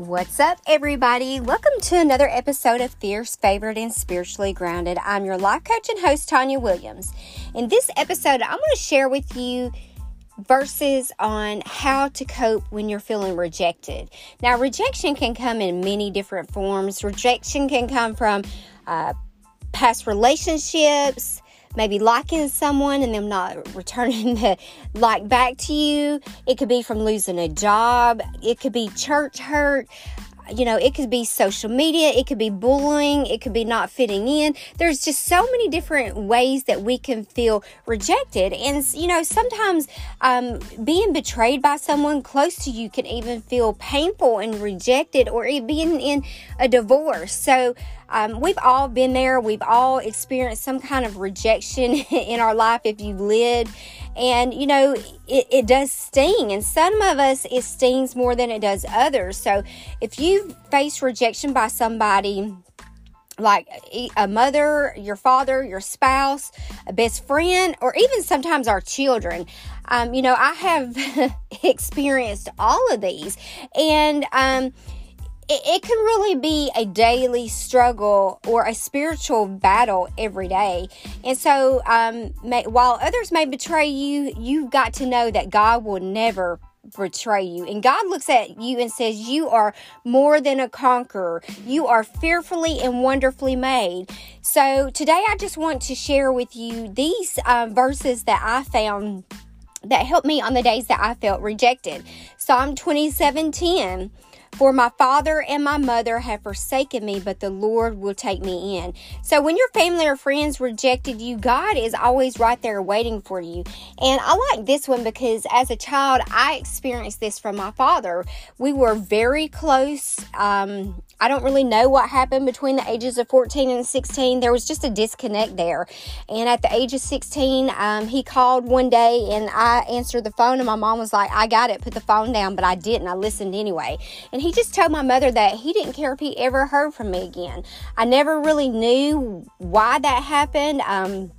What's up, everybody? Welcome to another episode of Fierce, Favored, and Spiritually Grounded. I'm your life coach and host, Tanya Williams. In this episode, I'm going to share with you verses on how to cope when you're feeling rejected. Now, rejection can come in many different forms. Rejection can come from uh, past relationships, maybe liking someone and them not returning the like back to you. It could be from losing a job. It could be church hurt. You know, it could be social media, it could be bullying, it could be not fitting in. There's just so many different ways that we can feel rejected. And, you know, sometimes um, being betrayed by someone close to you can even feel painful and rejected, or being in a divorce. So, um, we've all been there. We've all experienced some kind of rejection in our life if you've lived. And, you know, it, it does sting. And some of us, it stings more than it does others. So if you face rejection by somebody, like a mother, your father, your spouse, a best friend, or even sometimes our children. Um, you know, I have experienced all of these. And, um, it, it can really be a daily struggle or a spiritual battle every day. And so, um, may, while others may betray you, you've got to know that God will never betray you. And God looks at you and says, You are more than a conqueror. You are fearfully and wonderfully made. So today I just want to share with you these uh, verses that I found that helped me on the days that I felt rejected. Psalm 27 10. For my father and my mother have forsaken me, but the Lord will take me in. So when your family or friends rejected you, God is always right there waiting for you. And I like this one because as a child, I experienced this from my father. We were very close. Um, I don't really know what happened between the ages of 14 and 16. There was just a disconnect there. And at the age of 16, um, he called one day and I answered the phone, and my mom was like, I got it, put the phone down, but I didn't. I listened anyway. And he just told my mother that he didn't care if he ever heard from me again. I never really knew why that happened. Um,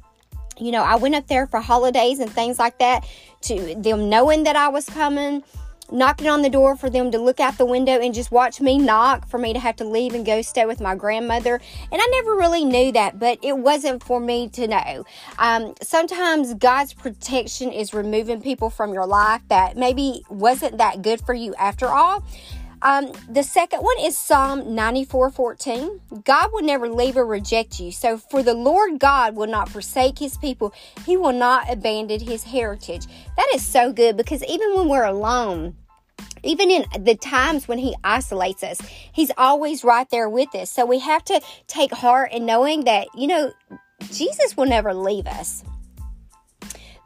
you know, I went up there for holidays and things like that to them knowing that I was coming knocking on the door for them to look out the window and just watch me knock for me to have to leave and go stay with my grandmother. And I never really knew that, but it wasn't for me to know. Um, sometimes God's protection is removing people from your life that maybe wasn't that good for you after all. Um, the second one is Psalm 94 14. God will never leave or reject you. So, for the Lord God will not forsake his people, he will not abandon his heritage. That is so good because even when we're alone, even in the times when he isolates us, he's always right there with us. So we have to take heart in knowing that, you know, Jesus will never leave us.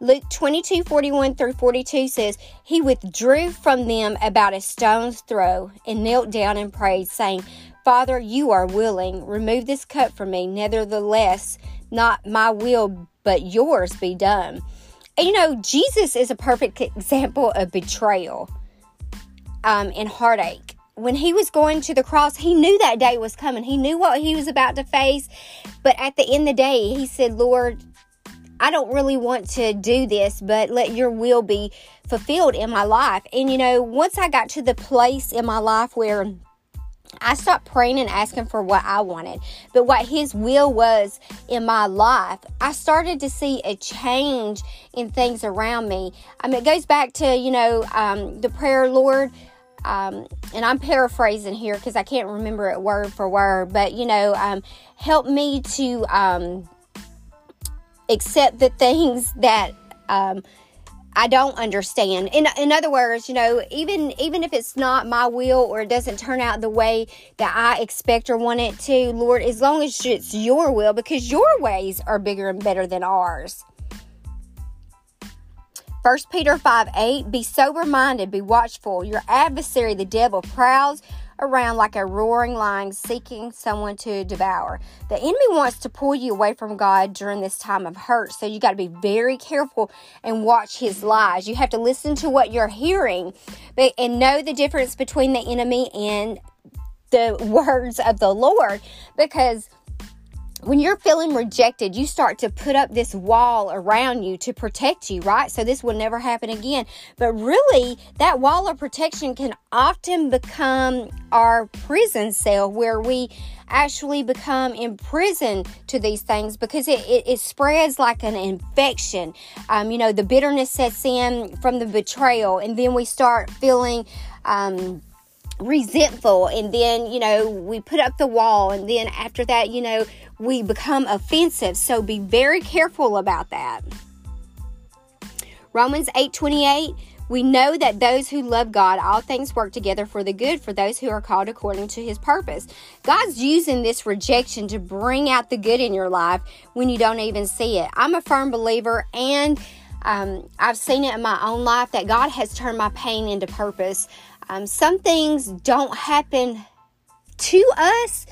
Luke 22 41 through 42 says, He withdrew from them about a stone's throw and knelt down and prayed, saying, Father, you are willing. Remove this cup from me. Nevertheless, not my will, but yours be done. And you know, Jesus is a perfect example of betrayal um, and heartache. When he was going to the cross, he knew that day was coming. He knew what he was about to face. But at the end of the day, he said, Lord, I don't really want to do this, but let your will be fulfilled in my life. And you know, once I got to the place in my life where I stopped praying and asking for what I wanted, but what His will was in my life. I started to see a change in things around me. I mean, it goes back to, you know, um, the prayer, Lord, um, and I'm paraphrasing here because I can't remember it word for word, but you know, um, help me to um, accept the things that um, I don't understand. In in other words, you know, even even if it's not my will or it doesn't turn out the way that I expect or want it to, Lord, as long as it's your will, because your ways are bigger and better than ours. 1 Peter 5 8, be sober minded, be watchful. Your adversary, the devil, prowls around like a roaring lion seeking someone to devour. The enemy wants to pull you away from God during this time of hurt. So you got to be very careful and watch his lies. You have to listen to what you're hearing but, and know the difference between the enemy and the words of the Lord because when you're feeling rejected, you start to put up this wall around you to protect you, right? So this will never happen again. But really, that wall of protection can often become our prison cell where we actually become imprisoned to these things because it, it, it spreads like an infection. Um, you know, the bitterness sets in from the betrayal, and then we start feeling. Um, resentful and then you know we put up the wall and then after that you know we become offensive so be very careful about that romans 8 28 we know that those who love God, all things work together for the good for those who are called according to his purpose. God's using this rejection to bring out the good in your life when you don't even see it. I'm a firm believer and um, I've seen it in my own life that God has turned my pain into purpose. Um, some things don't happen to us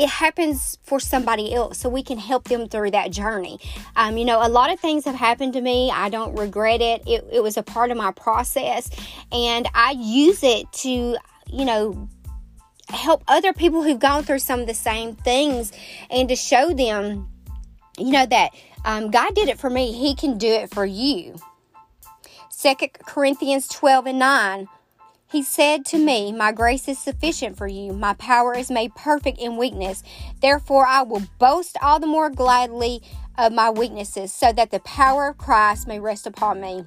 it happens for somebody else so we can help them through that journey. Um, you know a lot of things have happened to me. I don't regret it. it it was a part of my process and i use it to you know help other people who've gone through some of the same things and to show them you know that um, god did it for me. He can do it for you. Second corinthians 12 and 9 he said to me, My grace is sufficient for you. My power is made perfect in weakness. Therefore, I will boast all the more gladly of my weaknesses, so that the power of Christ may rest upon me.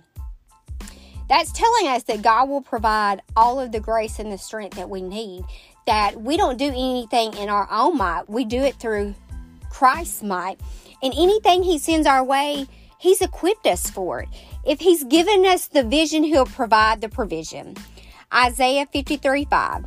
That's telling us that God will provide all of the grace and the strength that we need. That we don't do anything in our own might, we do it through Christ's might. And anything He sends our way, He's equipped us for it. If He's given us the vision, He'll provide the provision. Isaiah 53 5.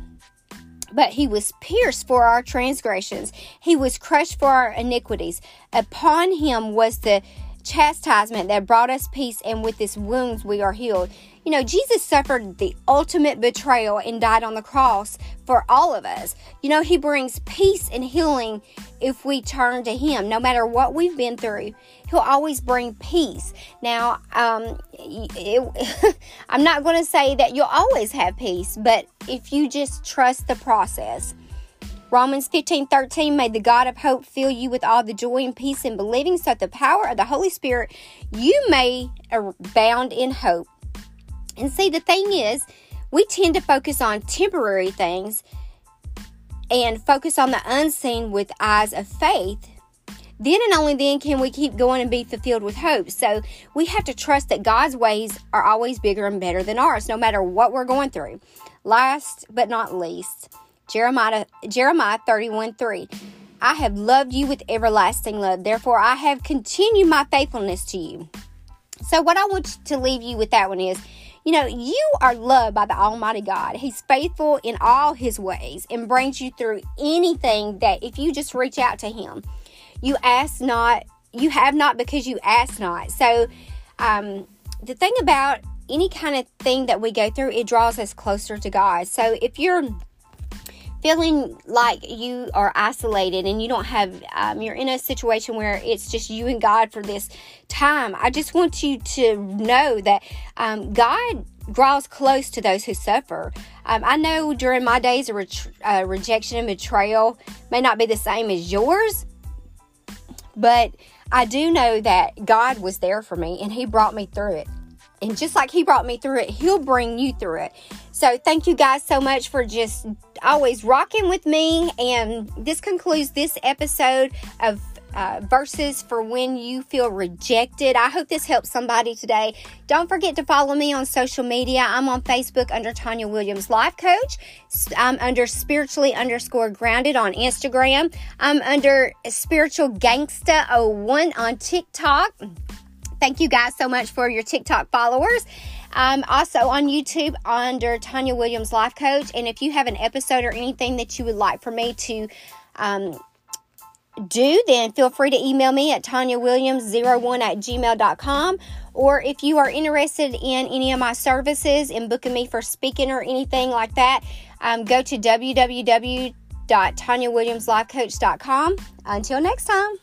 But he was pierced for our transgressions, he was crushed for our iniquities. Upon him was the chastisement that brought us peace, and with his wounds we are healed. You know, Jesus suffered the ultimate betrayal and died on the cross for all of us. You know, he brings peace and healing if we turn to him. No matter what we've been through, he'll always bring peace. Now, um, it, I'm not going to say that you'll always have peace, but if you just trust the process, Romans 15 13, may the God of hope fill you with all the joy and peace in believing, so that the power of the Holy Spirit you may abound in hope. And see, the thing is, we tend to focus on temporary things and focus on the unseen with eyes of faith. Then and only then can we keep going and be fulfilled with hope. So we have to trust that God's ways are always bigger and better than ours, no matter what we're going through. Last but not least, Jeremiah, Jeremiah 31 3. I have loved you with everlasting love. Therefore, I have continued my faithfulness to you. So, what I want to leave you with that one is you know, you are loved by the Almighty God. He's faithful in all His ways and brings you through anything that if you just reach out to Him, you ask not, you have not because you ask not. So, um, the thing about any kind of thing that we go through, it draws us closer to God. So, if you're feeling like you are isolated and you don't have um, you're in a situation where it's just you and god for this time. I just want you to know that um, god draws close to those who suffer. Um, i know during my days of uh, rejection and betrayal may not be the same as yours but i do know that god was there for me and he brought me through it. And just like he brought me through it, he'll bring you through it. So thank you guys so much for just always rocking with me. And this concludes this episode of uh, verses for when you feel rejected. I hope this helps somebody today. Don't forget to follow me on social media. I'm on Facebook under Tanya Williams Life Coach. I'm under spiritually underscore grounded on Instagram. I'm under spiritual gangsta 01 on TikTok. Thank you guys so much for your TikTok followers. I'm also on YouTube under Tanya Williams Life Coach. And if you have an episode or anything that you would like for me to um, do, then feel free to email me at tanyawilliams01 at gmail.com. Or if you are interested in any of my services and booking me for speaking or anything like that, um, go to www.tanyawilliamslifecoach.com. Until next time.